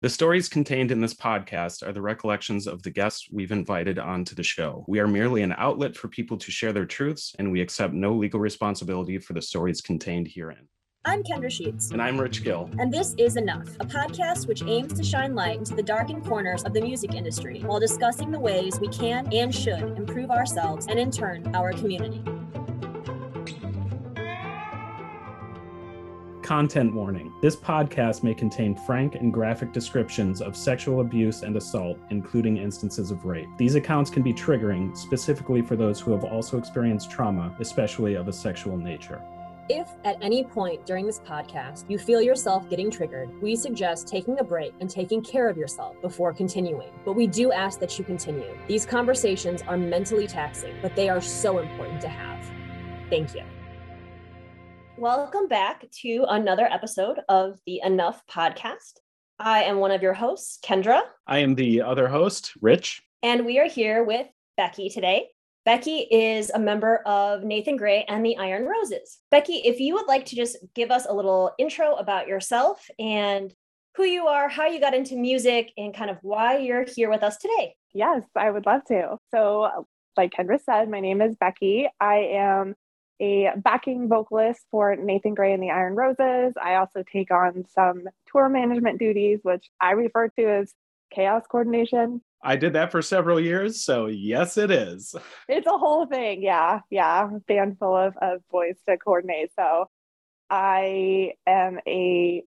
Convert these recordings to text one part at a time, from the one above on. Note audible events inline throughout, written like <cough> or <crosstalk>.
The stories contained in this podcast are the recollections of the guests we've invited onto the show. We are merely an outlet for people to share their truths, and we accept no legal responsibility for the stories contained herein. I'm Kendra Sheets. And I'm Rich Gill. And this is Enough, a podcast which aims to shine light into the darkened corners of the music industry while discussing the ways we can and should improve ourselves and, in turn, our community. Content warning This podcast may contain frank and graphic descriptions of sexual abuse and assault, including instances of rape. These accounts can be triggering, specifically for those who have also experienced trauma, especially of a sexual nature. If at any point during this podcast you feel yourself getting triggered, we suggest taking a break and taking care of yourself before continuing. But we do ask that you continue. These conversations are mentally taxing, but they are so important to have. Thank you. Welcome back to another episode of the Enough podcast. I am one of your hosts, Kendra. I am the other host, Rich. And we are here with Becky today. Becky is a member of Nathan Gray and the Iron Roses. Becky, if you would like to just give us a little intro about yourself and who you are, how you got into music, and kind of why you're here with us today. Yes, I would love to. So, like Kendra said, my name is Becky. I am a backing vocalist for Nathan Gray and the Iron Roses. I also take on some tour management duties, which I refer to as chaos coordination. I did that for several years, so yes, it is. It's a whole thing. Yeah, yeah. Band full of, of boys to coordinate. So I am a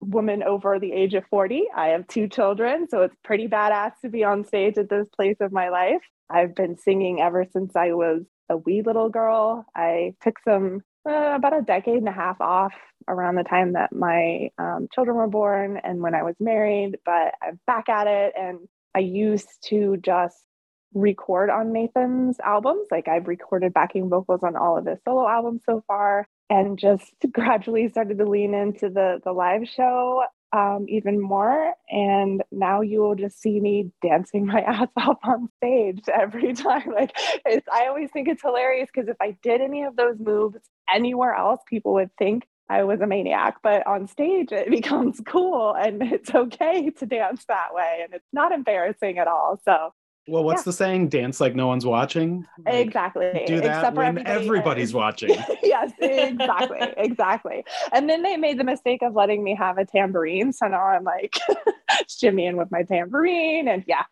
woman over the age of 40. I have two children, so it's pretty badass to be on stage at this place of my life. I've been singing ever since I was a wee little girl. I took some uh, about a decade and a half off around the time that my um, children were born and when I was married, but I'm back at it. And I used to just record on Nathan's albums. Like I've recorded backing vocals on all of his solo albums so far and just <laughs> gradually started to lean into the the live show um, even more. And now you will just see me dancing my <laughs> ass off on stage every time. Like I always think it's hilarious because if I did any of those moves anywhere else, people would think I was a maniac. But on stage, it <laughs> becomes cool and it's okay to dance that way, and it's not embarrassing at all. So well, what's yeah. the saying? Dance like no one's watching. Like, exactly. Do that Except when everybody's watching. <laughs> yes, exactly, exactly. And then they made the mistake of letting me have a tambourine, so now I'm like <laughs> shimmying with my tambourine, and yeah,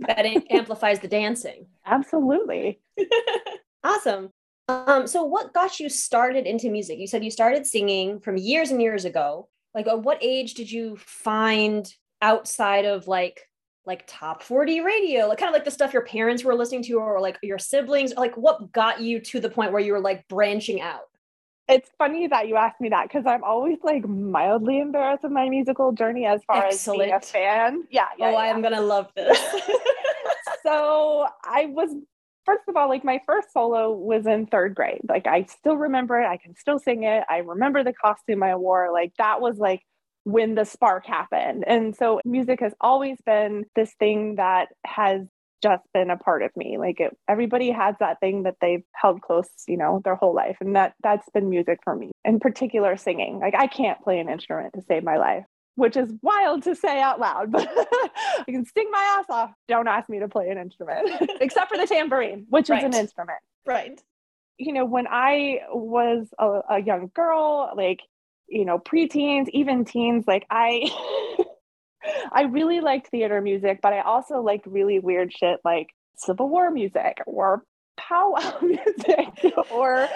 that amplifies the dancing. Absolutely. <laughs> awesome. Um, so what got you started into music? You said you started singing from years and years ago. Like, at what age did you find outside of like like top 40 radio, like kind of like the stuff your parents were listening to or like your siblings, like what got you to the point where you were like branching out? It's funny that you asked me that because I'm always like mildly embarrassed of my musical journey as far Excellent. as being a fan. Yeah. yeah oh, yeah. I'm gonna love this. <laughs> so I was first of all, like my first solo was in third grade. Like I still remember it. I can still sing it. I remember the costume I wore. Like that was like when the spark happened. And so music has always been this thing that has just been a part of me. Like it, everybody has that thing that they've held close, you know, their whole life. And that that's been music for me. In particular singing. Like I can't play an instrument to save my life, which is wild to say out loud, <laughs> but I can sing my ass off. Don't ask me to play an instrument <laughs> except for the tambourine, which right. is an instrument. Right. You know, when I was a, a young girl, like you know, preteens, even teens, like I <laughs> I really liked theater music, but I also liked really weird shit like Civil War music or powwow <laughs> music or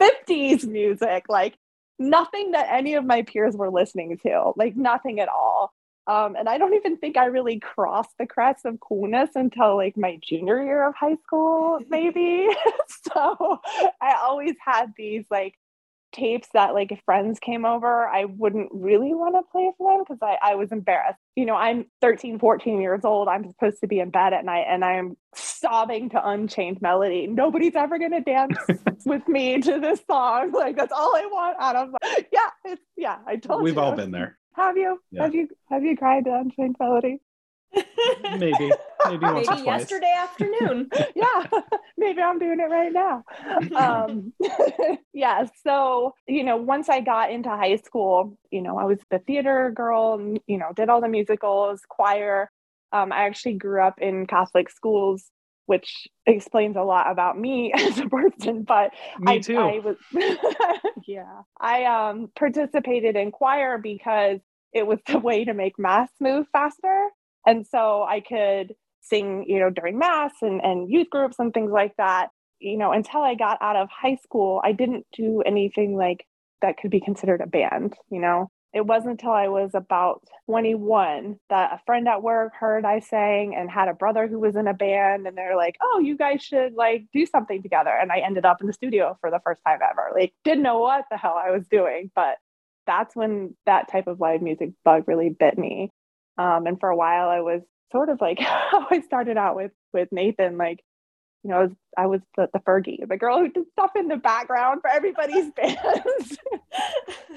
50s music, like nothing that any of my peers were listening to, like nothing at all. Um, and I don't even think I really crossed the crest of coolness until like my junior year of high school, maybe. <laughs> so I always had these like tapes that like if friends came over i wouldn't really want to play for them because I, I was embarrassed. You know i'm 13 14 years old. I'm supposed to be in bed at night and i'm sobbing to unchained melody. Nobody's ever going to dance <laughs> with me to this song. Like that's all i want out of yeah it's yeah i told we've you. all been there. Have you? Yeah. have you have you cried to unchained melody maybe maybe, maybe yesterday afternoon <laughs> yeah <laughs> maybe I'm doing it right now. Um, <laughs> yeah. So, you know, once I got into high school, you know, I was the theater girl, you know, did all the musicals, choir. Um, I actually grew up in Catholic schools, which explains a lot about me as a person. But Me I, too. I was, yeah, I um, participated in choir because it was the way to make mass move faster. And so I could sing, you know, during mass and, and youth groups and things like that. You know, until I got out of high school, I didn't do anything like that could be considered a band, you know. It wasn't until I was about 21 that a friend at work heard I sang and had a brother who was in a band and they're like, "Oh, you guys should like do something together." And I ended up in the studio for the first time ever. Like didn't know what the hell I was doing, but that's when that type of live music bug really bit me. Um, and for a while I was sort of like <laughs> how I started out with with Nathan, like, you know, I was, I was the, the Fergie, the girl who did stuff in the background for everybody's <laughs> bands.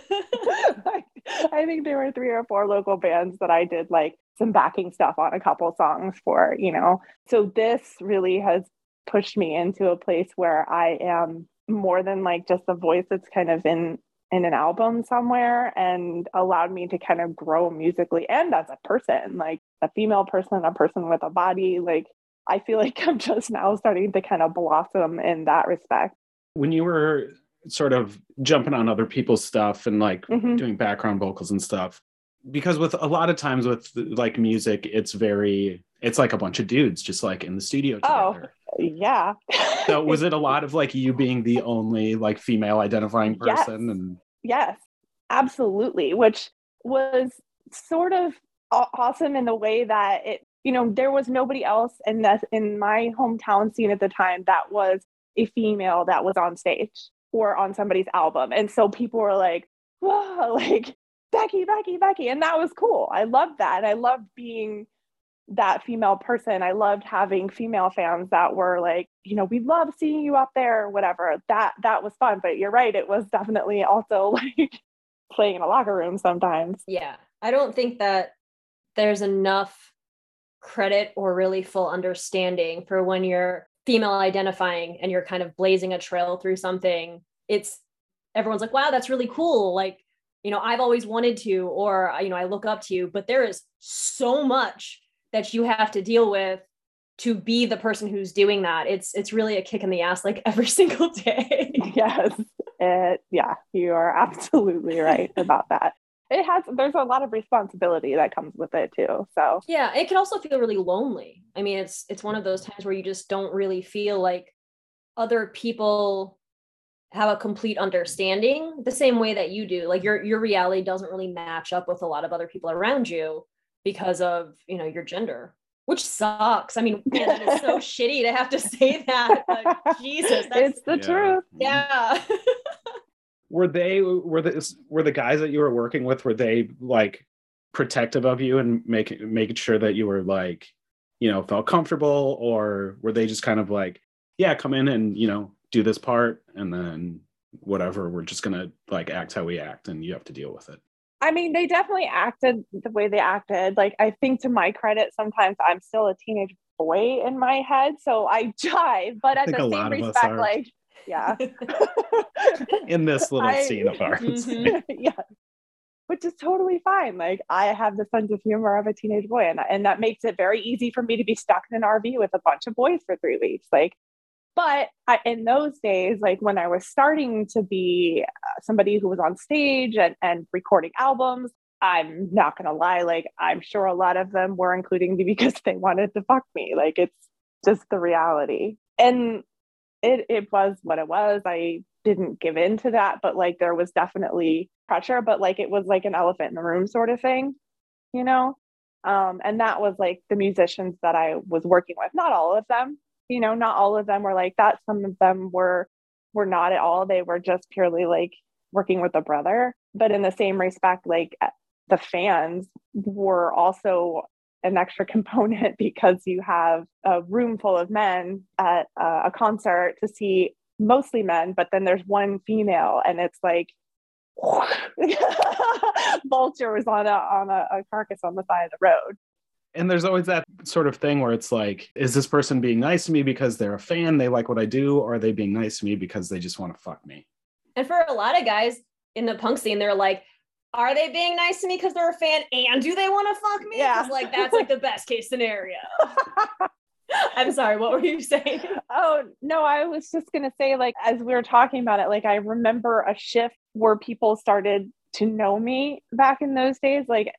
<laughs> like, I think there were three or four local bands that I did like some backing stuff on a couple songs for, you know. So this really has pushed me into a place where I am more than like just a voice that's kind of in in an album somewhere and allowed me to kind of grow musically and as a person, like a female person, a person with a body. Like I feel <laughs> like I'm just now starting to kind of blossom in that respect. When you were sort of jumping on other people's stuff and like Mhm. doing background vocals and stuff, because with a lot of times with like music, it's very, it's like a bunch of dudes just like in the studio Oh. together. Yeah. So was <laughs> it a lot of like you being the only like female identifying Yes. person and Yes, absolutely. Which was sort of awesome in the way that it, you know, there was nobody else in the in my hometown scene at the time that was a female that was on stage or on somebody's album, and so people were like, "Whoa!" <laughs> Like Becky, Becky, Becky, and that was cool. I loved that, and I loved being that female person. I loved having female fans that were like, you know, we love seeing you up there or whatever. That that was fun. But you're right, it was definitely also <laughs> like playing in a locker room sometimes. Yeah. I don't think that there's enough credit or really full understanding for when you're female identifying and you're kind of blazing a trail through something. It's everyone's like, wow, that's really cool. Like, you know, I've always wanted to, or, you know, I look up to you, but there is so much that you have to deal with to be the person who's doing that. It's, it's really a kick in the ass like <laughs> every single day. yes. It, yeah, you are absolutely right about that. It has there's a lot of responsibility that comes with it too. So Yeah, it can also feel really lonely. I mean, it's it's one of those times where you just don't really feel like other people have a complete understanding the same way that you do. Like your your reality doesn't really match up with a lot of other people around you because of, you know, your gender, which sucks. I mean, <laughs> man, that is so shitty to have to say that. But <laughs> Jesus, that's it's the Yeah. truth. Mm-hmm. yeah. <laughs> were they were the were the guys that you were working with were they like protective of you and making making sure that you were like you know felt comfortable or were they just kind of like yeah come in and you know do this part and then whatever we're just gonna like act how we act and you have to deal with it I mean, they definitely acted the way they acted. Like, I think to my credit, sometimes I'm still a teenage boy in my head, so I <laughs> jive. But at the same lot of us respect, like, yeah, <laughs> <laughs> in this little I- scene of ours Mhm. yeah, which is totally fine. Like, I have the sense of humor of a teenage boy, and and that makes it very easy for me to be stuck in an RV with a bunch of boys for three weeks. Like, but I, in those days, like when I was starting to be uh, somebody who was on stage and, and recording albums, I'm not gonna lie, like I'm sure a lot of them were including me <laughs> because they wanted to fuck me. Like it's just the reality. And it it was what it was. I didn't give in to that, but like there was definitely pressure, but like it was like an elephant in the room sort of thing, you know? Um, and that was like the musicians that I was working with. Not all of them, you know, not all of them were like that. Some of them were were not at all. They were just purely like working with a brother. But in the same respect, like uh, the fans were also an extra <laughs> component because you have a room full of men at a concert to see mostly men, but then there's one female, and it's like <laughs> vultures on a on a, a carcass on the side of the road. And there's always that sort of thing where it's like, is this person being nice to me because they're a fan, they like what I do, or are they being nice to me because they just want to fuck me? And for a lot of guys in the punk scene, they're like, are they being nice to me because they're a fan and do they want to fuck me? Yeah. Like that's like the best case scenario. <laughs> I'm sorry, what were you saying? Oh, no, I was just going to say, like, as we were talking about it, like, I remember a shift where people started to know me back in those days. Like,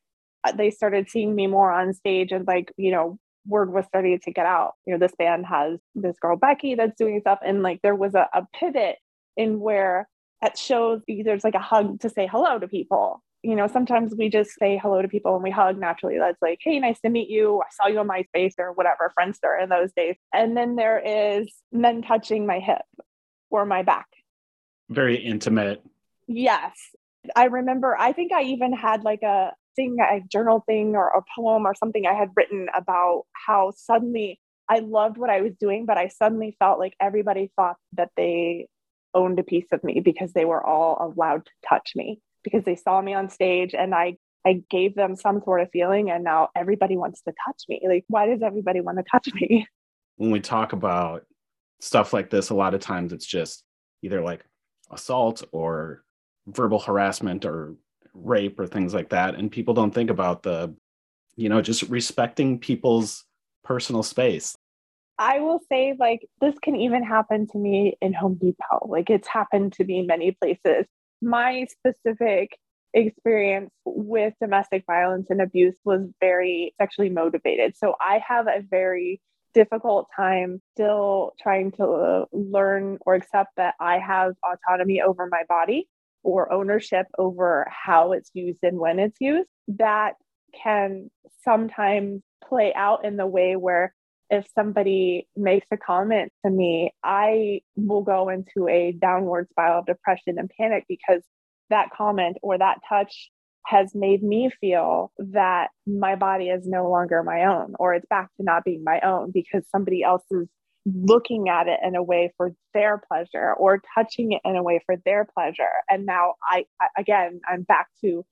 Uh, they started seeing me more on stage, and, like, you know, word was starting to get out. You know, this band has this girl, Becky, that's doing stuff. And, like, there was a, a pivot in where at shows, there's like a hug to say hello to people you know, sometimes we just say hello to people and we hug naturally. That's like, hey, nice to meet you. I saw you on MySpace or whatever, Friendster in those days. And then there is men touching my hip or my back. Very intimate. Yes. I remember, I think I even had like a thing, a journal thing or a poem or something I had written about how suddenly I loved what I was doing, but I suddenly felt like everybody thought that they owned a piece of me because they were all allowed to touch me because they saw me on stage and I I gave them some sort of feeling and now everybody wants to touch me. Like why does everybody want to touch me? <laughs> When we talk about stuff like this a lot of times it's just either like assault or verbal harassment or rape or things like that and people don't think about the you know just respecting people's personal space I will say, like, this can even happen to me in Home Depot. Like, it's happened to me many places my specific experience with domestic violence and abuse was very sexually motivated. So I have a very difficult time still trying to learn or accept that I have autonomy over my body or ownership over how it's used and when it's used. That can sometimes play out in the way where if somebody makes a comment to me, I will go into a downward spiral of depression and panic because that comment or that touch has made me feel that my body is no longer my own or it's back to not being my own because somebody else is looking at it in a way for their pleasure or touching it in a way for their pleasure and now i again i'm back to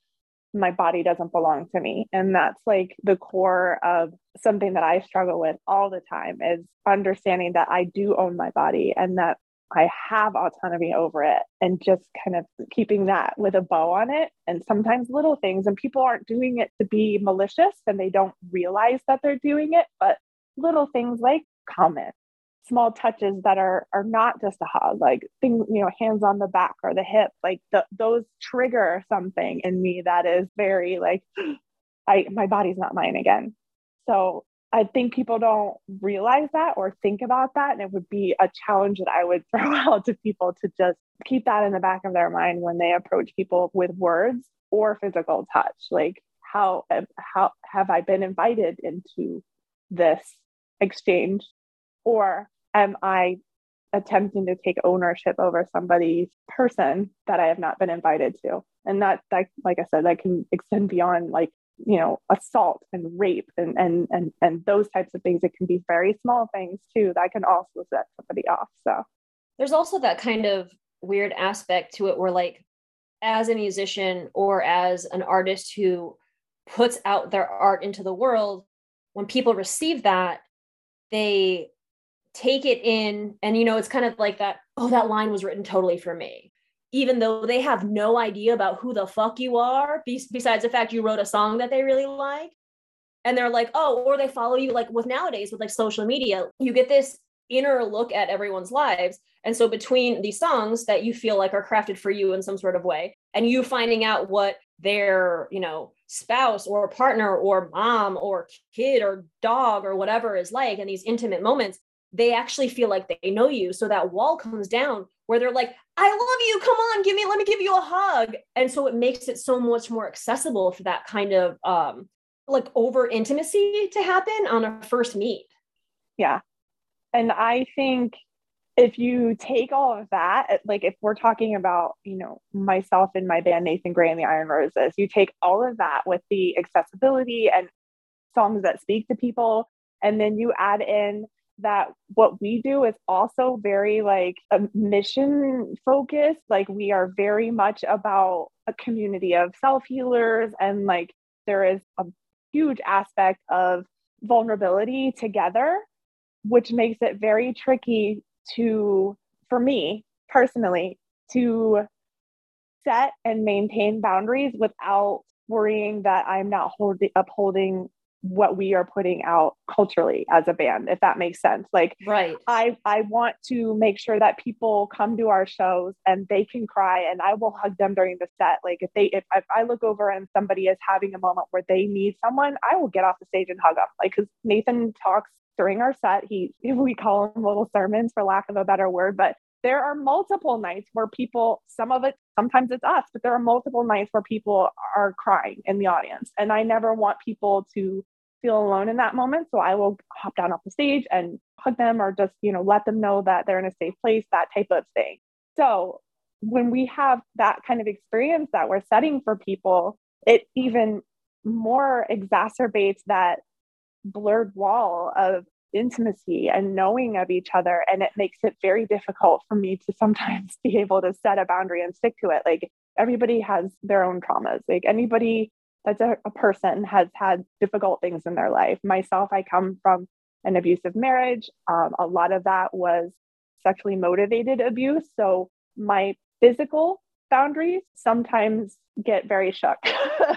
my body doesn't belong to me. And that's like the core of something that I struggle with all the time is understanding that I do own my body and that I have autonomy over it and just kind of keeping that with a bow on it. And sometimes little things, and people aren't doing it to be malicious and they don't realize that they're doing it, but little things like comment small touches that are are not just a hug like things you know hands on the back or the hip like the, those trigger something in me that is very like <gasps> i my body's not mine again. So i think people don't realize that or think about that and it would be a challenge that i would <laughs> throw out to people to just keep that in the back of their mind when they approach people with words or physical touch. Like how how have i been invited into this exchange? Or am I attempting to take ownership over somebody's person that I have not been invited to? And that, that like I said, that can extend beyond like, you know, assault and rape and, and, and, and those types of things. It can be very small things too that can also set somebody off. So there's also that kind of weird aspect to it where like as a musician or as an artist who puts out their art into the world, when people receive that, they take it in and you know it's kind of like that oh that line was written totally for me. Even though they have no idea about who the fuck you are be- besides the fact you wrote a song that they really like. And they're like oh or they follow you like with nowadays with like social media you get this inner look at everyone's lives. And so between these songs that you feel like are crafted for you in some sort of way and you finding out what their you know spouse or partner or mom or kid or dog or whatever is like in these intimate moments they actually feel like they know you. So that wall comes down where they're like, I love you. Come on, give me, let me give you a hug. And so it makes it so much more accessible for that kind of um like over intimacy to happen on a first meet. Yeah. And I think if you take all of that, like if we're talking about, you know, myself and my band Nathan Gray and the Iron Roses, you take all of that with the accessibility and songs that speak to people, and then you add in that what we do is also very like a mission focused. Like we are very much about a community of self healers and like there is a huge aspect of vulnerability together, which makes it very tricky to, for me personally, to set and maintain boundaries without worrying that I'm not holding upholding what we are putting out culturally as a band if that makes sense. Like right. I i want to make sure that people come to our shows and they can cry and i will hug them during the set. Like if they if, if i look over and somebody is having a moment where they need someone i will get off the stage and hug them like because nathan talks during our set. He <laughs> we call him little sermons for lack of a better word. But there are multiple nights where people some of it sometimes it's us but there are multiple nights where people are crying in the audience. And i never want people to feel alone in that moment. So I will hop down off the stage and hug them or just, you know, let them know that they're in a safe place, that type of thing. So when we have that kind of experience that we're setting for people, it even more exacerbates that blurred wall of intimacy and knowing of each other. And it makes it very difficult for me to sometimes <laughs> be able to set a boundary and stick to it. Like everybody has their own traumas. Like anybody that's a, a person has had difficult things in their life. Myself, I come from an abusive marriage. Um, a lot of that was sexually motivated abuse. So my physical boundaries sometimes get very shook.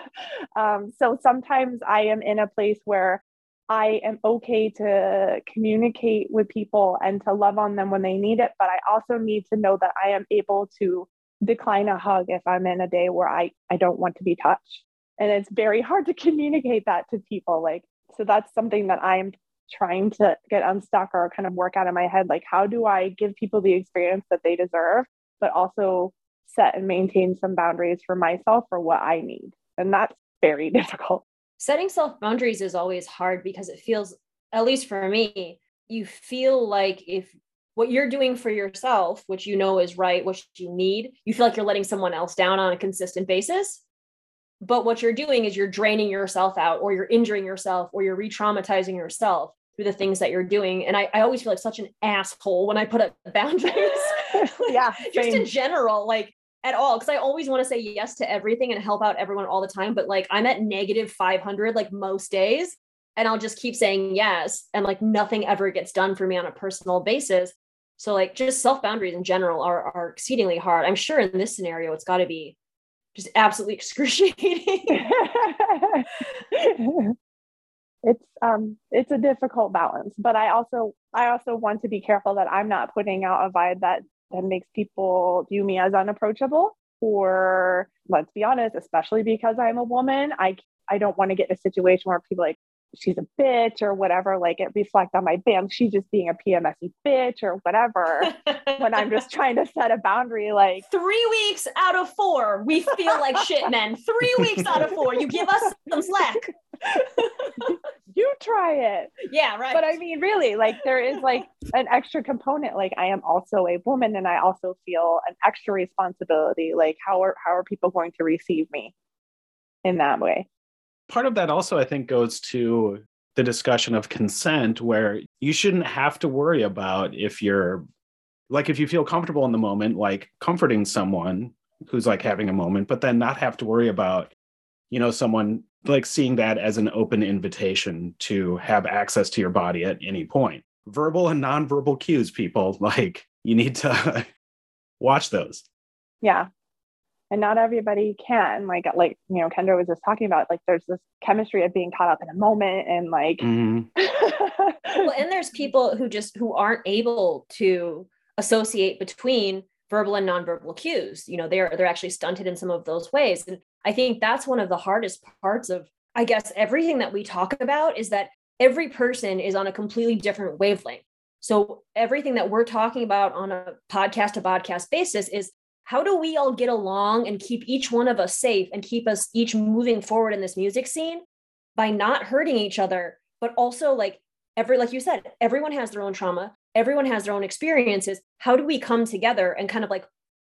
<laughs> um, so sometimes I am in a place where I am okay to communicate with people and to love on them when they need it, but I also need to know that I am able to decline a hug if I'm in a day where I, I don't want to be touched and it's very hard to <laughs> communicate that to people like so that's something that i'm trying to get unstuck or kind of work out in my head like how do i give people the experience that they deserve but also set and maintain some boundaries for myself for what i need. And that's very <laughs> difficult. Setting self boundaries is always hard because it feels at least for me you feel like if what you're doing for yourself which you know is right what you need you feel like you're letting someone else down on a consistent basis but what you're doing is you're draining yourself out or you're injuring yourself or you're re-traumatizing yourself through the things that you're doing. And i, I always feel like such an asshole when i put up <laughs> boundaries. <laughs> Yeah just in general like at all. Because i always want to say yes to everything and help out everyone all the time but like i'm at negative 500 like most days and i'll just keep saying yes and like nothing ever gets done for me on a personal basis. So like just self boundaries in general are, are exceedingly hard. I'm sure in this scenario it's got to be just absolutely <laughs> excruciating. <laughs> it's um it's a difficult balance, but I also I also want to be careful that I'm not putting out a vibe that that makes people view me as unapproachable or let's be honest, especially because I'm a woman, I I don't want to get in a situation where people like she's a bitch or whatever, like it reflect on my band. She's just being a PMSy bitch or whatever. <laughs> when I'm just trying to set a boundary, like three weeks out of four, we feel like shit men. Three weeks out of four, you give us some slack. <laughs> you try it. Yeah, right. But I mean, really, like there is like an extra component. Like I am also a woman and I also feel an extra responsibility. Like how are how are people going to receive me in that way? Part of that also, I think, goes to the discussion of consent, where you shouldn't have to worry about if you're like, if you feel comfortable in the moment, like comforting someone who's like having a moment, but then not have to worry about, you know, someone like seeing that as an open invitation to have access to your body at any point. Verbal and nonverbal cues, people, <laughs> like, you need to <laughs> watch those. Yeah and not everybody can like like you know kendra was just talking about like there's this chemistry of being caught up in a moment and like mm-hmm. <laughs> well and there's people who just who aren't able to associate between verbal and nonverbal cues. You know they're they're actually stunted in some of those ways. And i think that's one of the hardest parts of i guess everything that we talk about is that every person is on a completely different wavelength. So everything that we're talking about on a podcast to podcast basis is how do we all get along and keep each one of us safe and keep us each moving forward in this music scene? By not hurting each other but also like every like you said everyone has their own trauma. Everyone has their own experiences. How do we come together and kind of like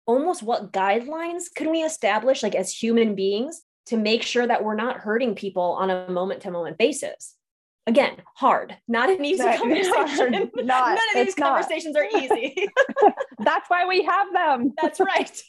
almost what guidelines can we establish like as human beings to make sure that we're not hurting people on a moment to moment basis again hard not an easy <laughs> Not- conversation <laughs> not- none of these it's not. conversations are easy <laughs> That's why we have them. that's right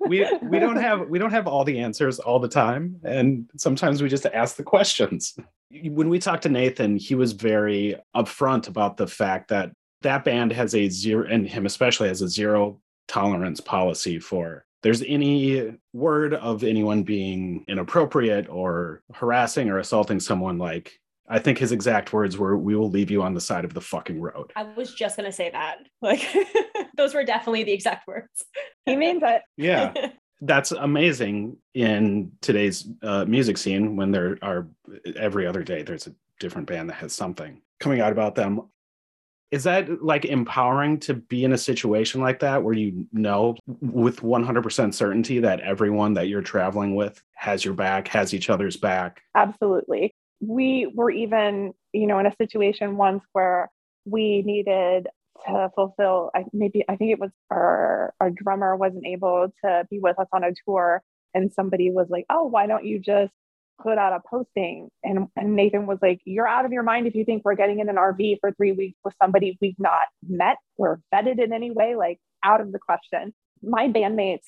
we we don't have we don't have all the answers all the time and sometimes we just ask the questions when we talked to nathan he was very upfront about the fact that that band has a zero and him especially has a zero tolerance policy for there's any word of anyone being inappropriate or harassing or assaulting someone like i think his exact words were we will leave you on the side of the fucking road. I was just going to say that. <laughs> Like <laughs> those were definitely the exact words. <laughs> He means it. yeah. That's amazing in today's uh, music scene when there are every other day there's a different band that has something coming out about them. Is that like empowering to be in a situation like that where you know with 100% certainty that everyone that you're traveling with has your back has each other's back? Absolutely. We were even, you know, in a situation once where we needed to fulfill I maybe I think it was our our drummer wasn't able to be with us on a tour and somebody was like, "Oh, why don't you just put out a posting?" And and Nathan was like, "You're out of your mind if you think we're getting in an RV for 3 weeks with somebody we've not met or vetted in any way, like out of the question." My bandmates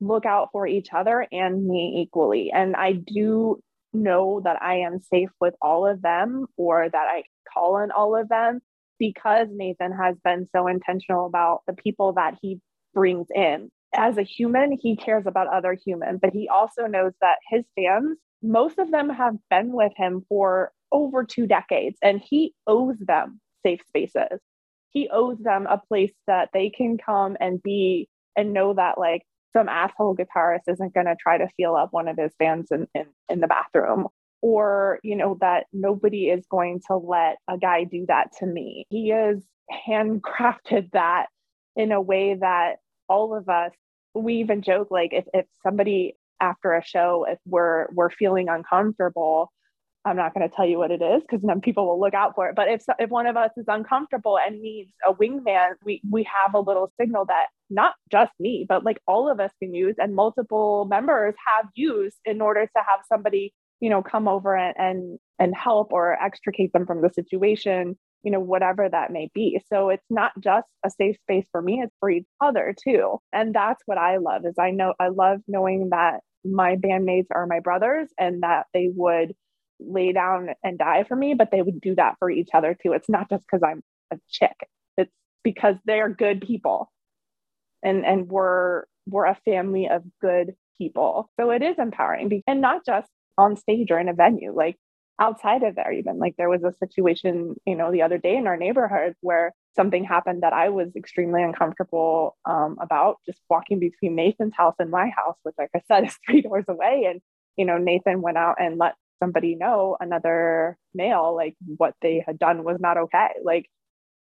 look out for each other and me equally. And I do know that I am safe with all of them or that I call on all of them because Nathan has been so intentional about the people that he brings in. As a human, he cares about other humans, but he also knows that his fans, most of them have been with him for over two decades, and he owes them safe spaces. He owes them a place that they can come and be and know that, like, some asshole guitarist isn't going to try to feel up one of his fans in, in, in the bathroom or you know that nobody is going to let a guy do that to me. He has handcrafted that in a way that all of us we even joke like if, if somebody after a show if we're we're feeling uncomfortable i'm not going to tell you what it is because then people will look out for it. But if if one of us is uncomfortable and needs a wingman we we have a little signal that not just me but like all of us can use and multiple members have used in order to have somebody you know come over and and, and help or extricate them from the situation you know whatever that may be. So it's not just a safe space for me it's for each other too. And that's what i love is i know i love knowing that my bandmates are my brothers and that they would lay down and die for me but they would do that for each other too. It's not just because i'm a chick. It's because they're good people and and we're we're a family of good people. So it is empowering and not just on stage or in a venue like outside of there even. Like there was a situation you know the other day in our neighborhood where something happened that i was extremely uncomfortable um, about just walking between nathan's house and my house which like i said <laughs> is three doors away. And you know nathan went out and let somebody know another male like what they had done was not okay like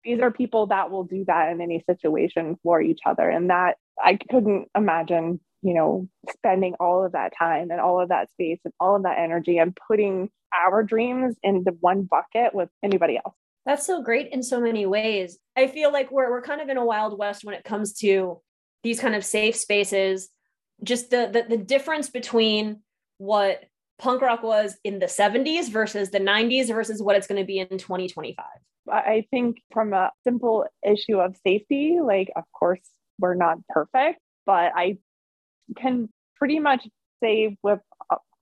these are people that will do that in any situation for each other and that i couldn't imagine you know spending all of that time and all of that space and all of that energy and putting our dreams into one bucket with anybody else That's so great in so many ways. I feel like we're we're kind of in a wild west when it comes to these kind of safe spaces. Just the the, the difference between what punk rock was in the 70s versus the 90s versus what it's going to be in 2025. I think from a simple issue of safety, like, of course, we're not perfect, but I can pretty much say with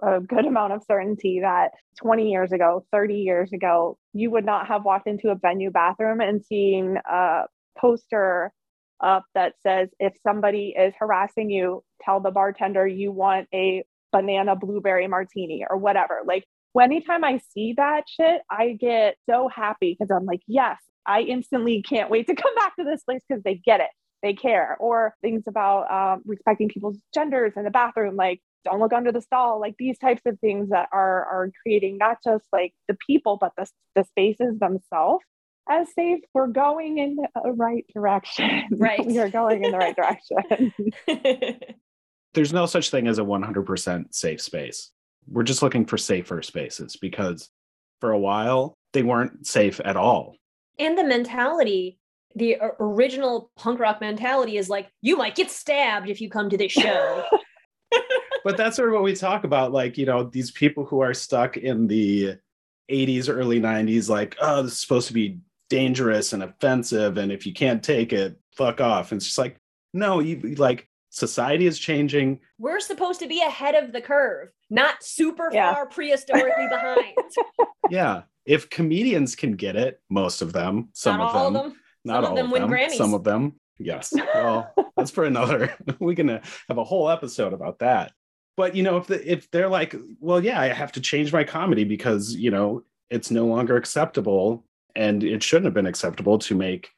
a, good amount of certainty that 20 years ago, 30 years ago, you would not have walked into a venue bathroom and seen a poster up that says, if somebody is harassing you, tell the bartender you want a banana blueberry martini or whatever. Like, anytime I see that shit, I get so happy because I'm like, yes, I instantly can't wait to <laughs> come back to this place because they get it. They care. Or things about um, respecting people's genders in the bathroom, like don't look under the stall, like these types of things that are are creating not just like the people, but the, the spaces themselves as safe. We're going in the right direction. <laughs> Right. we are going in the right <laughs> direction. There's no such thing as a 100% safe space. We're just looking for safer spaces because for a while they weren't safe at all. and the mentality, the original punk rock mentality is like, you might get stabbed if you come to this show. <laughs> <laughs> but that's sort of what we talk about like you know these people who are stuck in the 80s, early 90s, like, oh, this is supposed to be dangerous and offensive. And if you can't take it, fuck off. And it's just like, no, you like society is changing. We're supposed to be ahead of the curve, not super yeah. far prehistorically behind. <laughs> yeah. If comedians can get it, most of them, some not of them, them. not some all of them, win Grammys. some of them, yes. <laughs> Well, that's for another. <laughs> We're gonna uh, have a whole episode about that. But you know, if the, if they're like, well, yeah, I have to change my comedy because you know it's no longer acceptable, and it shouldn't have been acceptable to make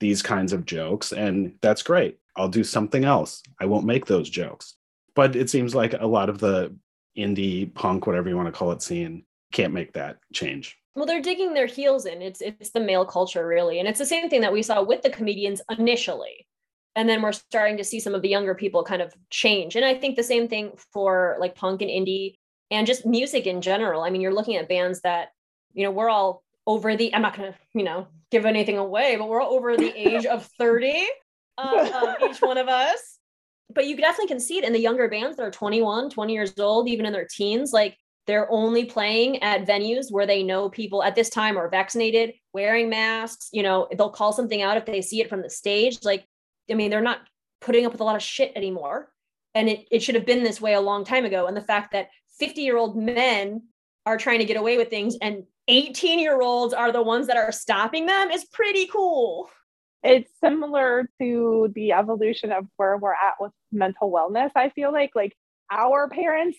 these kinds of jokes, and that's great. I'll do something else. I won't make those jokes. But it seems like a lot of the indie punk, whatever you want to call it, scene can't make that change. Well, they're digging their heels in. It's it's the male culture really, and it's the same thing that we saw with the comedians initially, and then we're starting to see some of the younger people kind of change. And I think the same thing for like punk and indie and just music in general. I mean, you're looking at bands that you know we're all over the. I'm not to you know give anything away, but we're all over the <laughs> age of thirty, um, each one of us. But you definitely can see it in the younger bands that are 21, 20 years old, even in their teens. Like they're only playing at venues where they know people at this time are vaccinated, wearing masks. You know, they'll call something out if they see it from the stage. Like, I mean, they're not putting up with a lot of shit anymore. And it, it should have been this way a long time ago. And the fact that 50 year old men are trying to get away with things and 18 year olds are the ones that are stopping them is pretty cool. It's similar to the evolution of where we're at with mental wellness. I feel like like our parents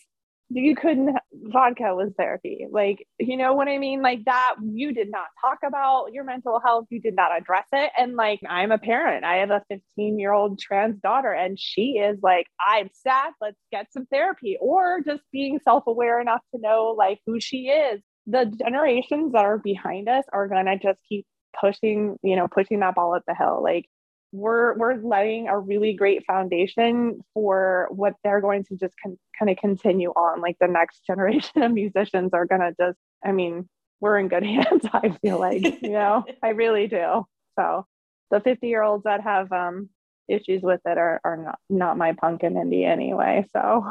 you couldn't vodka was therapy. Like you know what i mean? Like that you did not talk about your mental health you did not address it. And like i'm a parent. I have a 15 year old trans daughter and she is like i'm sad. Let's get some therapy. Or just being self-aware enough to know like who she is. The generations that are behind us are going to just keep pushing you know pushing that ball up the hill like we're we're laying a really great foundation for what they're going to just con- kind of continue on like the next <laughs> generation of musicians are going to just i mean we're in good <laughs> hands i feel like you know? I really do. So the 50 year olds that have um issues with it are, are not not my punk and indie anyway so.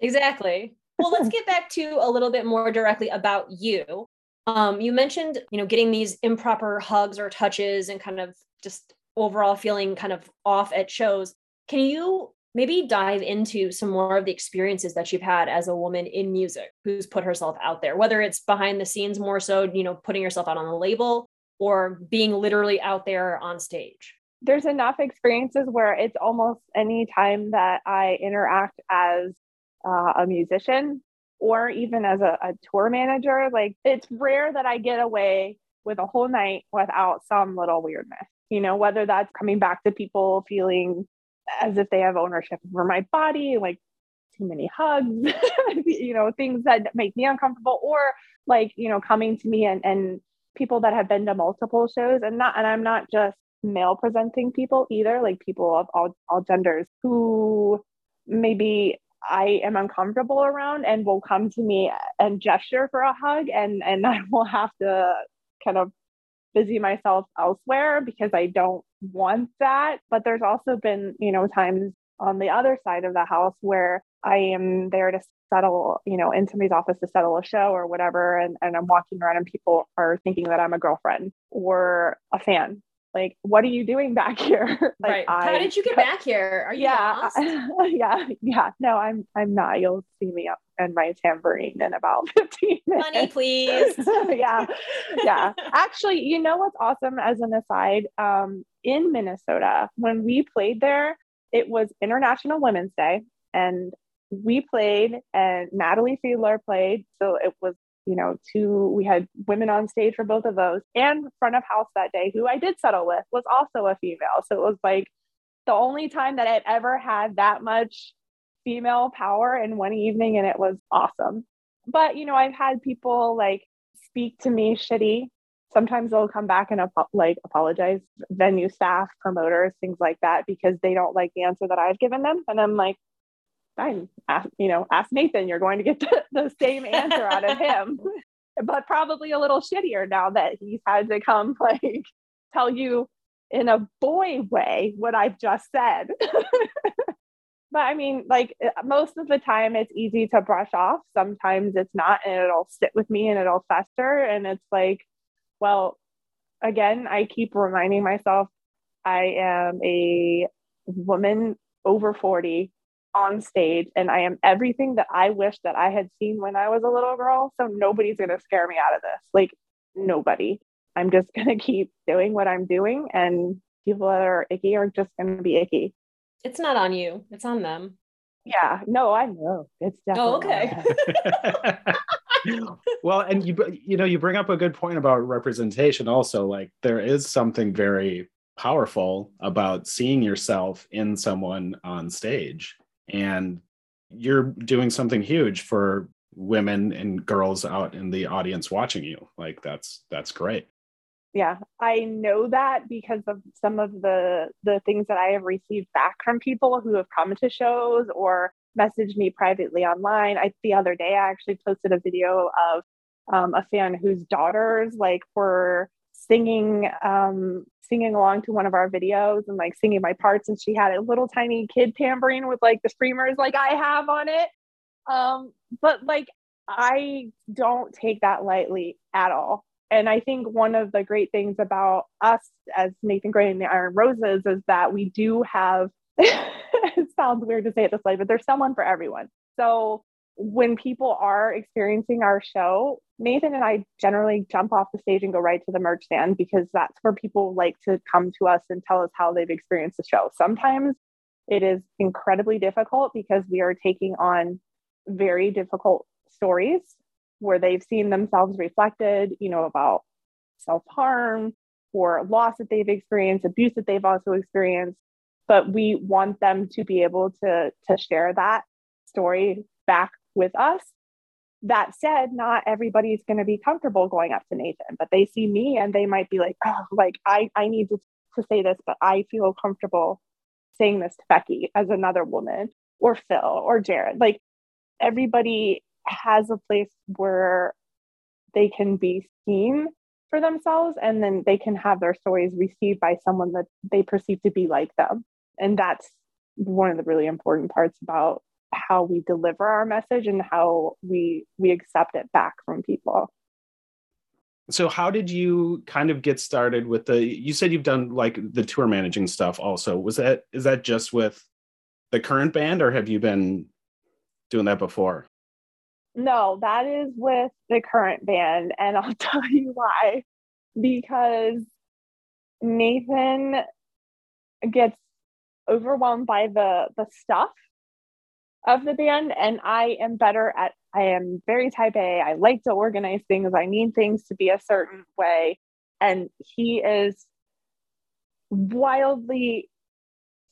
Exactly. Well let's get back to a little bit more directly about you um, you mentioned you know getting these improper hugs or touches and kind of just overall feeling kind of off at shows. Can you maybe dive into some more of the experiences that you've had as a woman in music who's put herself out there, whether it's behind the scenes more so, you know, putting yourself out on the label or being literally out there on stage? There's enough experiences where it's almost any time that I interact as uh, a musician or even as a, a tour manager, like it's rare that I get away with a whole night without some little weirdness you know, whether that's coming back to people feeling as if they have ownership over my body, like too many hugs, <laughs> you know, things that make me uncomfortable, or like, you know, coming to me and, and people that have been to multiple shows and not, and I'm not just male presenting people either, like people of all, all genders who maybe I am uncomfortable around and will come to me and gesture for a hug and and <laughs> I will have to kind of busy myself elsewhere because I don't want that. But there's also been, you know, times on the other side of the house where I am there to settle, you know, in somebody's office to settle a show or whatever. And, and I'm walking around and people are thinking that I'm a girlfriend or a fan like what are you doing back <laughs> here? Like, right. I, how did you get back here? Are you yeah. <laughs> yeah. Yeah. No i'm i'm not. You'll see me up and my tambourine in about <laughs> 15 minutes. money please. Yeah. Yeah. Actually you know what's awesome as an aside? Um in minnesota when we played there it was international women's day and we played and natalie fiedler played so it was you know, two, we had women on stage for both of those. And front of house that day, who I did settle with, was also a female. So it was like the only time that I've ever had that much female power in one evening, and it was awesome. But, you know, I've had people like speak to me shitty. Sometimes they'll come back and like apologize, venue staff, promoters, things like that, because they don't like the answer that I've given them. And I'm like, fine, ask, you know, ask Nathan, you're going to get <laughs> the, the same answer out of him, <laughs> but probably a little shittier now that he's had to come <laughs> like tell you in a boy way what I've just said. but I mean, like uh, most of the time, it's easy to brush off. Sometimes it's not, and it'll sit with me and it'll fester. And it's like, well, again, I keep reminding myself I am a woman over 40 on stage and I am everything that I wish that I had seen when I was a little girl. So nobody's going to scare me out of this. Like nobody. I'm just <laughs> going to keep doing what I'm doing and people that are icky are just going to be icky. It's not on you. It's on them. Yeah. No, I know. It's definitely. Oh, definitely. okay. <laughs> well, and you you know you bring up a good point about representation. Also, like there is something very powerful about seeing yourself in someone on stage, and you're doing something huge for women and girls out in the audience watching you. Like that's that's great. yeah i know that because of some of the the things that i have received back from people who have come to shows or messaged me privately online i the other day i actually posted a video of um, a fan whose daughters like were singing um singing along to one of our videos and like singing my parts and she had a little tiny kid tambourine with like the streamers like i have on it um but like i don't take that lightly at all and I think one of the great things about us as Nathan Gray and the Iron Roses is that we do have, <laughs> it sounds weird to say it this way, but there's someone for everyone. So when people are experiencing our show, Nathan and I generally jump off the stage and go right to the merch stand because that's where people like to come to us and tell us how they've experienced the show. Sometimes it is incredibly difficult because we are taking on very difficult stories where they've seen themselves reflected, you know, about self harm or loss that they've experienced, abuse that they've also experienced. But we want them to be able to, to share that story back with us. That said, not everybody's going to be comfortable going up to Nathan, but they see me and they might be like, oh, like I, I need to, to say this, but I feel comfortable saying this to Becky as another woman or Phil or Jared. Like everybody has a place where they can be seen for themselves and then they can have their stories received by someone that they perceive to be like them and that's one of the really important parts about how we deliver our message and how we we accept it back from people So how did you kind of get started with the you said you've done like the tour managing stuff also. Was that is that just with the current band or have you been doing that before? No, that is with the current band, and <laughs> I'll tell you why. Because Nathan gets overwhelmed by the the stuff of the band, and I am better at. I am very type A. I like to organize things. I need things to be a certain way, and he is wildly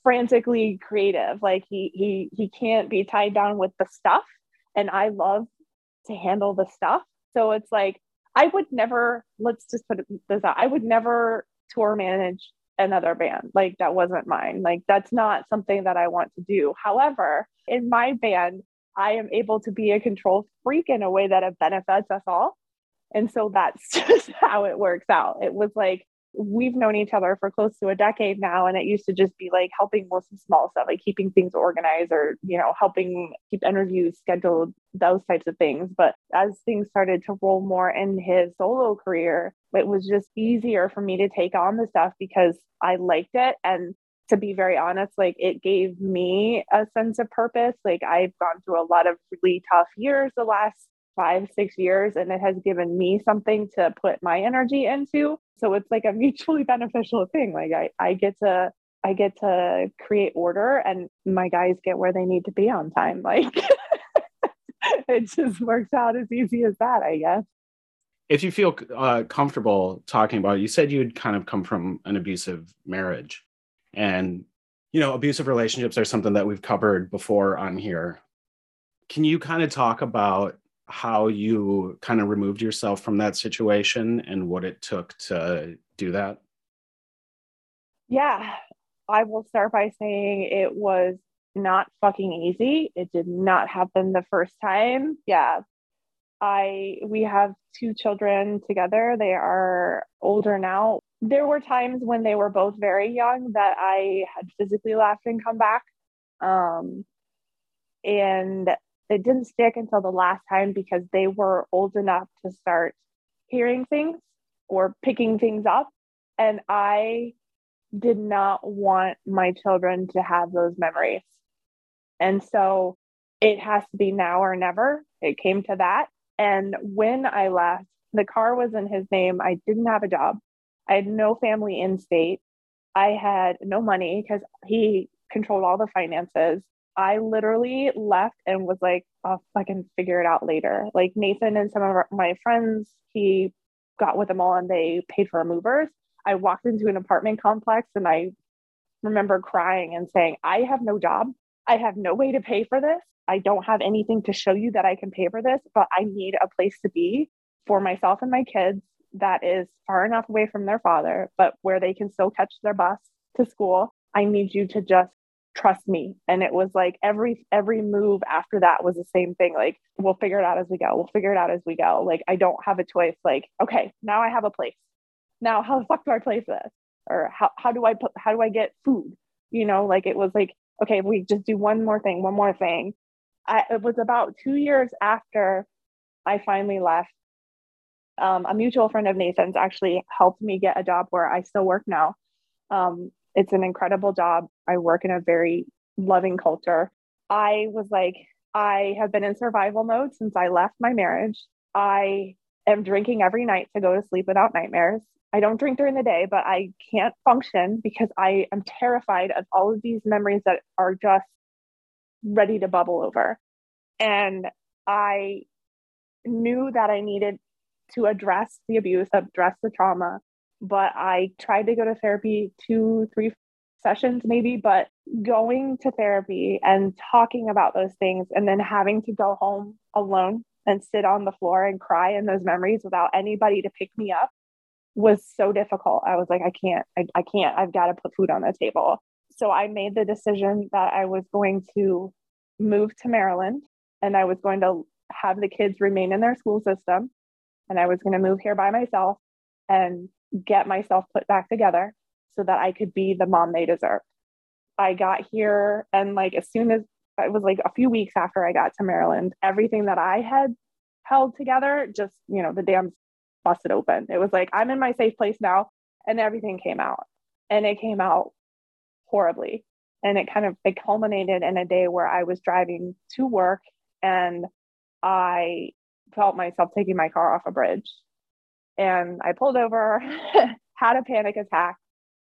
frantically creative like he he he can't be tied down with the stuff and I love to handle the stuff. So it's like I would never, let's just put this out, I would never tour manage another band. Like that wasn't mine. Like that's not something that I want to do. However, in my band, I am able to be a control freak in a way that it benefits us all. And so that's <laughs> just how it works out. It was like we've known each other for close to a decade now and it used to just be like helping with some small stuff like keeping things organized or you know helping keep interviews scheduled those types of things. But as things started to roll more in his solo career it was just easier for me to take on the stuff because i liked it. And to be very honest like it gave me a sense of purpose. Like i've gone through a lot of really tough years the last five, six years, and it has given me something to put my energy into. So it's like a <laughs> mutually beneficial thing. Like I, I get to I get to create order and my guys get where they need to be on time. <laughs> Like <laughs> it just works out as easy as that, I guess. If you feel uh, comfortable talking about it, you said you'd kind of come from an abusive marriage. And, you know, abusive relationships are something that we've covered before on here. Can you kind of talk about how you kind of removed yourself from that situation and what it took to do that? Yeah, I will start by saying it was not fucking easy. It did not happen the first time. Yeah. I we have two children together. They are older now. There were times when they were both very young that I had physically left and come back. Um, And it didn't stick until the last time because they were old enough to start hearing things or picking things up. And I did not want my children to have those memories. And so it has to be now or never. It came to that. And when I left, the car was in his name. I didn't have a job. I had no family in state. I had no money because he controlled all the finances. I literally left and was like, oh, I'll fucking figure it out later. Like Nathan and some of our, my friends, he got with them all and they paid for movers. I walked into an apartment complex and I remember crying and saying, I have no job. I have no way to pay for this. I don't have anything to show you that I can pay for this, but I need a place to be for myself and my kids that is far enough away from their father, but where they can still catch their bus to school. I need you to just trust me. And it was like every every move after that was the same thing. Like, we'll figure it out as we go. We'll figure it out as we go. Like, I don't have a choice. Like, okay, now I have a place. Now how the fuck do I place this? Or how, how do I put how do I get food? You know, like it was like, okay, we just do one more thing, one more thing. I, it was about two years after I finally left um, a mutual friend of Nathan's actually helped me get a job where I still work now. Um, it's an incredible job. I work in a very loving culture. I was like, I have been in survival mode since I left my marriage. I am drinking every night to go to sleep without nightmares. I don't drink during the day, but I can't function because I am terrified of all of these memories that are just ready to bubble over. And I knew that I needed to address the abuse, address the trauma. But I tried to go to therapy two, three sessions maybe, but going to therapy and talking about those things and then having to go home alone and sit on the floor and cry in those memories without anybody to pick me up was so difficult. I was like, I can't, I, I can't, I've got to put food on the table. So I made the decision that I was going to move to Maryland and I was going to have the kids remain in their school system and I was going to move here by myself and get myself put back together so that I could be the mom they deserve. I got here and like as soon as it was like a few weeks after I got to Maryland, everything that I had held together just, you know, the dams busted open. It was like I'm in my safe place now and everything came out. And it came out horribly. And it kind of it culminated in a day where I was driving to work and I felt myself taking my car off a bridge. And I pulled over, <laughs> had a panic attack.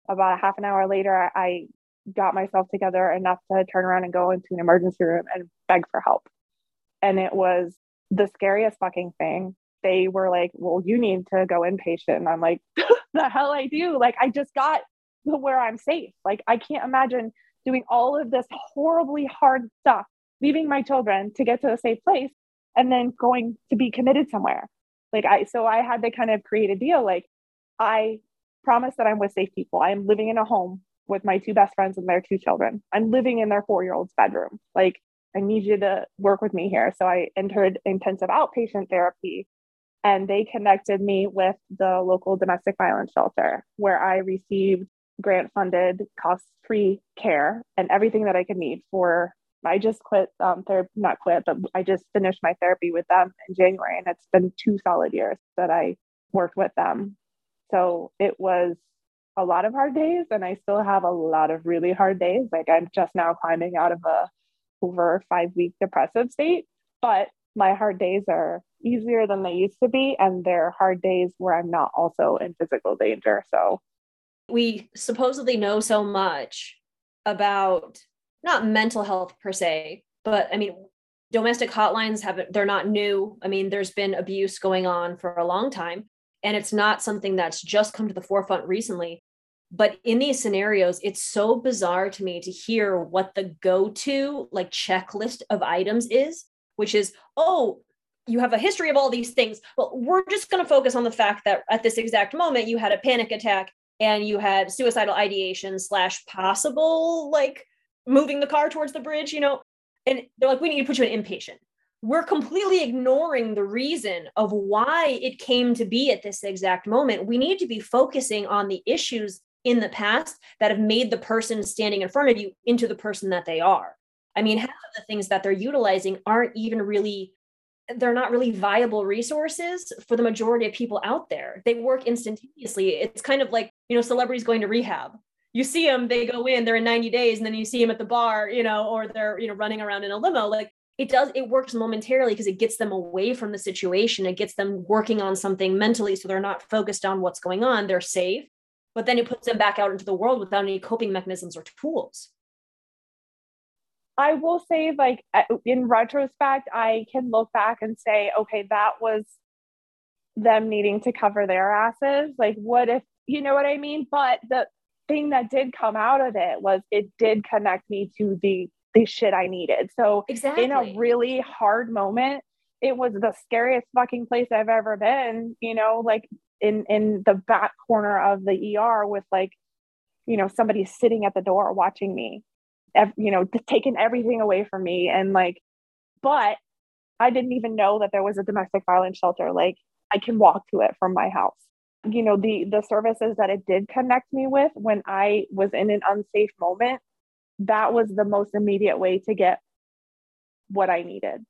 About a half an hour later, I got myself together enough to turn around and go into an emergency room and beg for help. And it was the scariest fucking thing. They were like, Well, you need to go inpatient. And I'm like, <laughs> The hell I do? Like, I just got to where I'm safe. Like, I can't imagine doing all of this horribly hard stuff, leaving my children to get to a safe place and then going to be committed somewhere. Like I, so I had to kind of create a deal. Like I promise that I'm with safe people. I am living in a home with my two best friends and their two children. I'm living in their four year old's bedroom. Like I need you to work with me here. So I entered intensive outpatient therapy and they connected me with the local domestic violence shelter where I received grant funded cost free care and everything that I could need for I just quit um, therapy, not quit, but I just finished my therapy with them in January, and it's been two solid years that I worked with them. So it was a lot of hard days, and I still have a lot of really hard days. Like I'm just now climbing out of a over five week depressive state, but my hard days are easier than they used to be, and they're hard days where I'm not also in physical danger. So we supposedly know so much about not mental health per se, but I mean, domestic hotlines haven't, they're not new. I mean, there's been abuse going on for a long time, and it's not something that's just come to the forefront recently. But in these scenarios, it's so bizarre to me to hear what the go to like checklist of items is, which is, oh, you have a history of all these things. Well, we're just going to focus on the fact that at this exact moment, you had a panic attack and you had suicidal ideation slash possible like moving the car towards the bridge, you know, and they're like, we need to put you in inpatient. We're completely ignoring the reason of why it came to be at this exact moment. We need to be focusing on the issues in the past that have made the person standing in front of you into the person that they are. I mean, half of the things that they're utilizing aren't even really they're not really viable resources for the majority of people out there. They work instantaneously. It's kind of like, you know, celebrities going to rehab. You see them, they go in, they're in 90 days, and then you see them at the bar, you know, or they're, you know, running around in a limo. Like it does, it works momentarily because it gets them away from the situation. It gets them working on something mentally so they're not focused on what's going on. They're safe, but then it puts them back out into the world without any coping mechanisms or tools. I will say, like, in retrospect, I can look back and say, okay, that was them needing to cover their asses. Like, what if, you know what I mean? But the thing that did come out of it was it did connect me to the the shit I needed. So exactly. in a really hard moment, it was the scariest fucking place I've ever been, you know, like in in the back corner of the ER with like, you know, somebody sitting at the door watching me you know, taking everything away from me. And like, but I didn't even know that there was a domestic violence shelter. Like, I can walk to it from my house. You know, the the services that it did connect me with when I was in an unsafe moment, that was the most immediate way to get what I needed.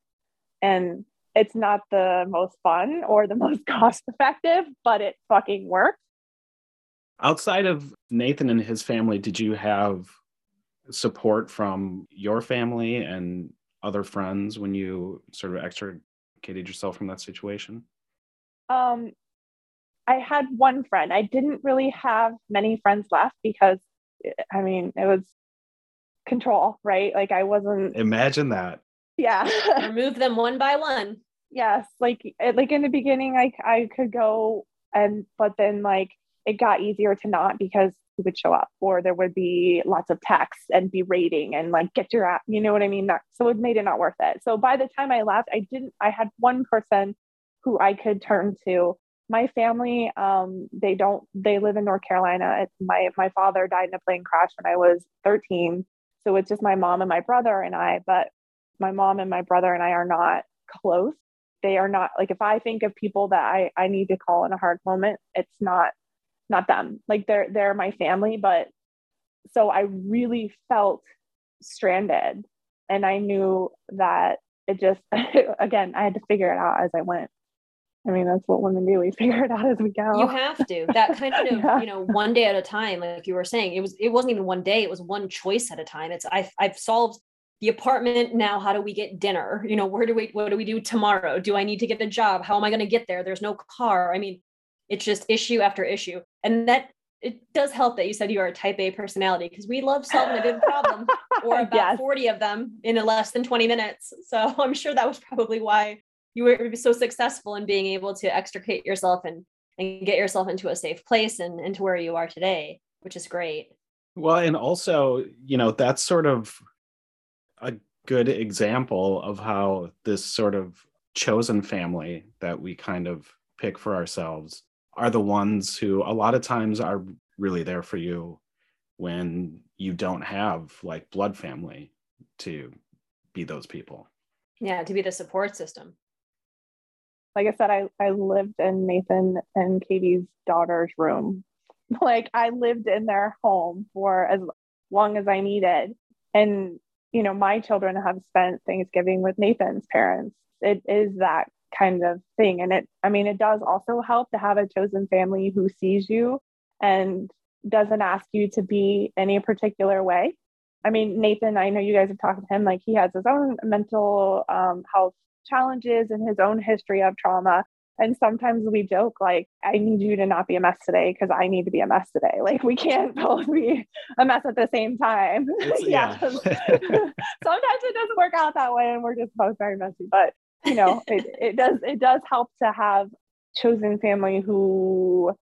And it's not the most fun or the <laughs> most cost effective, but it fucking worked. Outside of Nathan and his family, did you have support from your family and other friends when you sort of extricated yourself from that situation? Um, I had one friend. I didn't really have many friends left because, I mean, it was control, right? Like I wasn't. Imagine that. Yeah. <laughs> Remove them one by one. Yes, like like in the beginning, like I could go and, but then like it got easier to not because who would show up or there would be lots of texts and berating and like get your app you know what i mean that, so it made it not worth it so by the time i left i didn't i had one person who i could turn to my family um they don't they live in north carolina it's my my father died in a plane crash when i was 13 so it's just my mom and my brother and i but my mom and my brother and i are not close. They are not like if i think of people that i i need to call in a hard moment it's not not them. Like they're they're my family but so i really felt stranded and i knew that it just <laughs> again i had to figure it out as i went i mean that's what women do. We <laughs> figure it out as we go. You have to. That kind of <laughs> yeah. you know one day at a time like you were saying it was it wasn't even one day it was one choice at a time. It's i've, I've solved the apartment. Now how do we get dinner? You know where do we what do we do tomorrow? Do i need to get a job? How am i going to get there? There's no car. I mean it's just issue after issue. And that it does help that you said you are a type A personality because we love solving a big problem or <laughs> about yes. 40 of them in less than 20 minutes. So I'm sure that was probably why you were so successful in being able to extricate yourself and, and get yourself into a safe place and into where you are today, which is great. Well, and also, you know, that's sort of a good example of how this sort of chosen family that we kind of pick for ourselves are the ones who a lot of times are really there for you when you don't have like blood family to be those people. Yeah, to be the support system. Like I said, I, I lived in Nathan and Katie's daughter's room. <laughs> Like I lived in their home for as long as I needed. And, you know, my children have spent Thanksgiving with Nathan's parents. It is that kind of thing. And it, I mean, it does also help to have a chosen family who sees you and doesn't ask you to be any particular way. I mean, Nathan, I know you guys have talked to him, like he has his own mental um, health challenges and his own history of trauma. And sometimes we joke, like, I need you to not be a mess today because I need to be a mess today. Like, we can't <laughs> both be a mess at the same time. <laughs> yeah. <laughs> Sometimes it doesn't work out that way and we're just both very messy. But you know, it, it does it does help to have chosen family who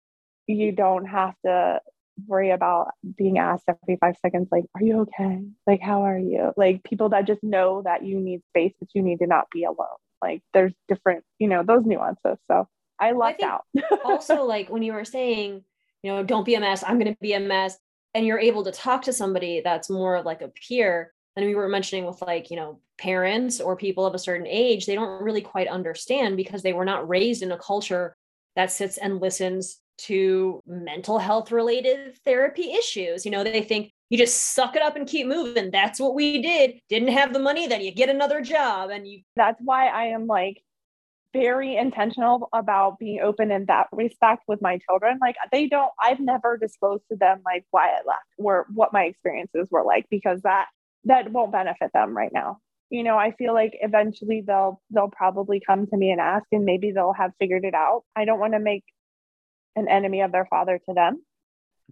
you don't have to worry about being asked every five seconds, like, are you okay? Like, how are you? Like people that just know that you need space, that you need to not be alone. Like there's different, you know, those nuances. So I lucked out. <laughs> also, like when you were saying, you know, don't be a mess, I'm gonna be a mess. And you're able to talk to somebody that's more like a peer and we were mentioning with like you know parents or people of a certain age they don't really quite understand because they were not raised in a culture that sits and listens to mental health related therapy issues you know they think you just suck it up and keep moving. That's what we did. Didn't have the money, then you get another job and you That's why I am like very intentional about being open in that respect with my children. Like they don't I've never disclosed to them like why I left or what my experiences were like because that that won't benefit them right now. You know, I feel like eventually they'll they'll probably come to me and ask and maybe they'll have figured it out. I don't want to make an enemy of their father to them.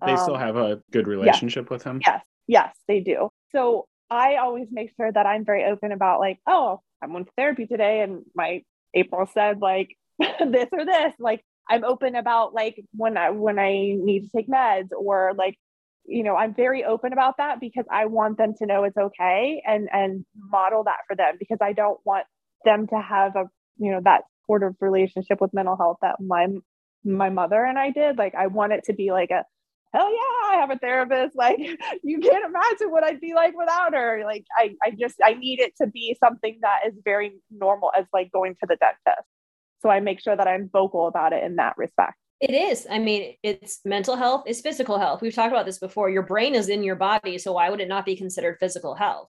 They um, still have a good relationship yes, with him. Yes, yes, they do. So I always make sure that I'm very open about like, oh, I went to therapy today, and my April said like <laughs> this or this. Like I'm open about like when I when I need to take meds or like you know i'm very open about that because i want them to know it's okay and and model that for them because i don't want them to have a you know that sort of relationship with mental health that my my mother and i did like i want it to be like a hell yeah, I have a therapist. <laughs> Like you can't imagine what I'd be like without her. Like I, I just I need it to be something that is very normal as like going to the dentist. So I make sure that I'm vocal about it in that respect. It is. I mean, it's mental health, it's physical health. We've talked about this before. Your brain is in your body. So why would it not be considered physical health?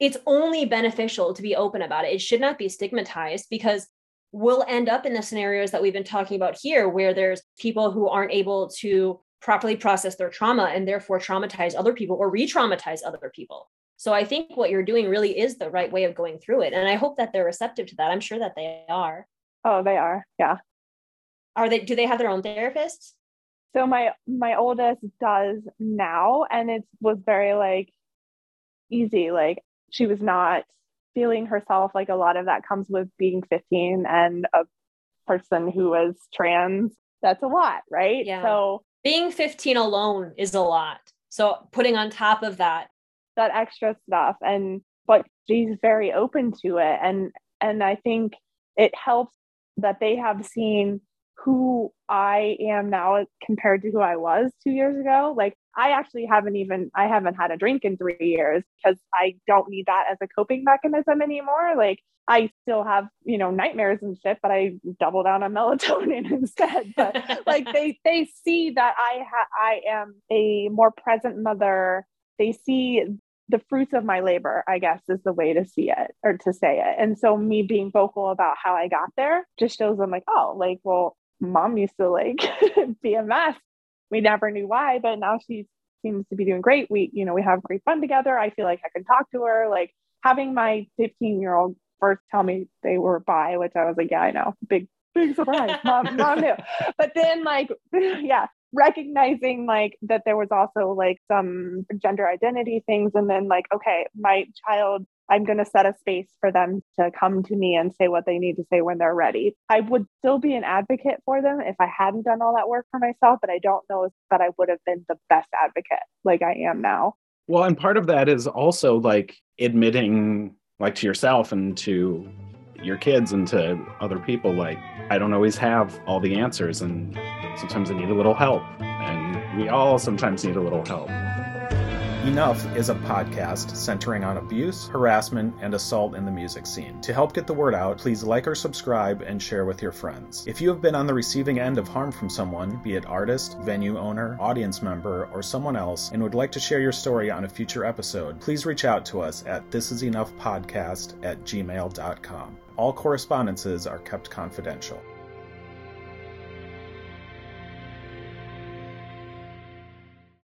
It's only beneficial to be open about it. It should not be stigmatized because we'll end up in the scenarios that we've been talking about here, where there's people who aren't able to properly process their trauma and therefore traumatize other people or re-traumatize other people. So i think what you're doing really is the right way of going through it and i hope that they're receptive to that. I'm sure that they are. Oh they are. Yeah. Are they do they have their own therapists? So my my oldest does now and it was very like easy. Like she was not feeling herself like a lot of that comes with being 15 and a person who is trans that's a lot right yeah. so being 15 alone is a lot. So putting on top of that that extra stuff and but she's very open to it and and I think it helps that they have seen who I am now compared to who I was 2 years ago. Like I actually haven't even I haven't had a drink in 3 years because I don't need that as a coping mechanism anymore. Like I still have, you know, nightmares and shit, but I double down on <laughs> melatonin instead. But like they <laughs> they see that I ha- I am a more present mother. They see the fruits of my labor, I guess is the way to see it or to say it. And so me being vocal about how I got there just shows them like, oh, like, well, mom used to like <laughs> be a mess. We never knew why, but now she seems to be doing great. We, you know, we have great fun together. I feel like I can talk to her. Like having my 15 year old first tell me they were bi, which I was like, yeah, I know, big, big surprise. <laughs> mom, mom knew. But then, like, <laughs> yeah, recognizing like that there was also like some gender identity things, and then like, okay, my child. I'm going to set a space for them to come to me and say what they need to say when they're ready. I would still be an advocate for them if I hadn't done all that work for myself, but I don't know that I would have been the best advocate like I am now. Well, and part of that is also like admitting like to yourself and to your kids and to other people like i don't always have all the answers and sometimes i need a little help and we all sometimes need a little help Enough is a podcast centering on abuse, harassment, and assault in the music scene. To help get the word out, please like or subscribe and share with your friends. If you have been on the receiving end of harm from someone, be it artist, venue owner, audience member, or someone else, and would like to share your story on a future episode, please reach out to us at thisisenoughpodcast at gmail.com. All correspondences are kept confidential.